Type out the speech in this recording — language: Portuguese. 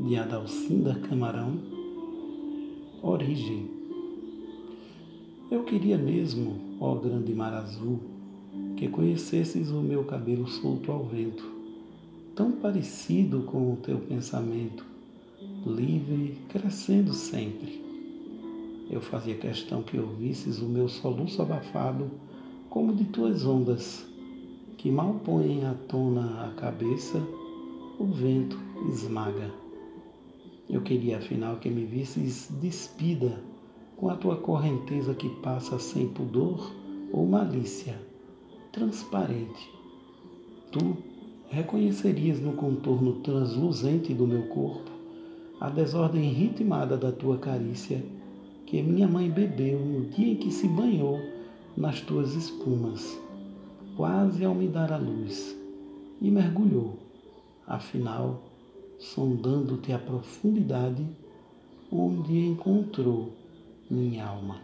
de Adalcinda Camarão. Origem. Eu queria mesmo, ó grande mar azul, que conhecesses o meu cabelo solto ao vento, tão parecido com o teu pensamento, livre, crescendo sempre. Eu fazia questão que ouvisses o meu soluço abafado, como de tuas ondas, que mal põem à tona a cabeça, o vento esmaga. Eu queria afinal que me visses despida com a tua correnteza que passa sem pudor ou malícia, transparente. Tu reconhecerias no contorno transluzente do meu corpo a desordem ritmada da tua carícia que minha mãe bebeu no dia em que se banhou nas tuas espumas quase ao me dar a luz, e mergulhou, afinal, sondando-te a profundidade onde encontrou minha alma.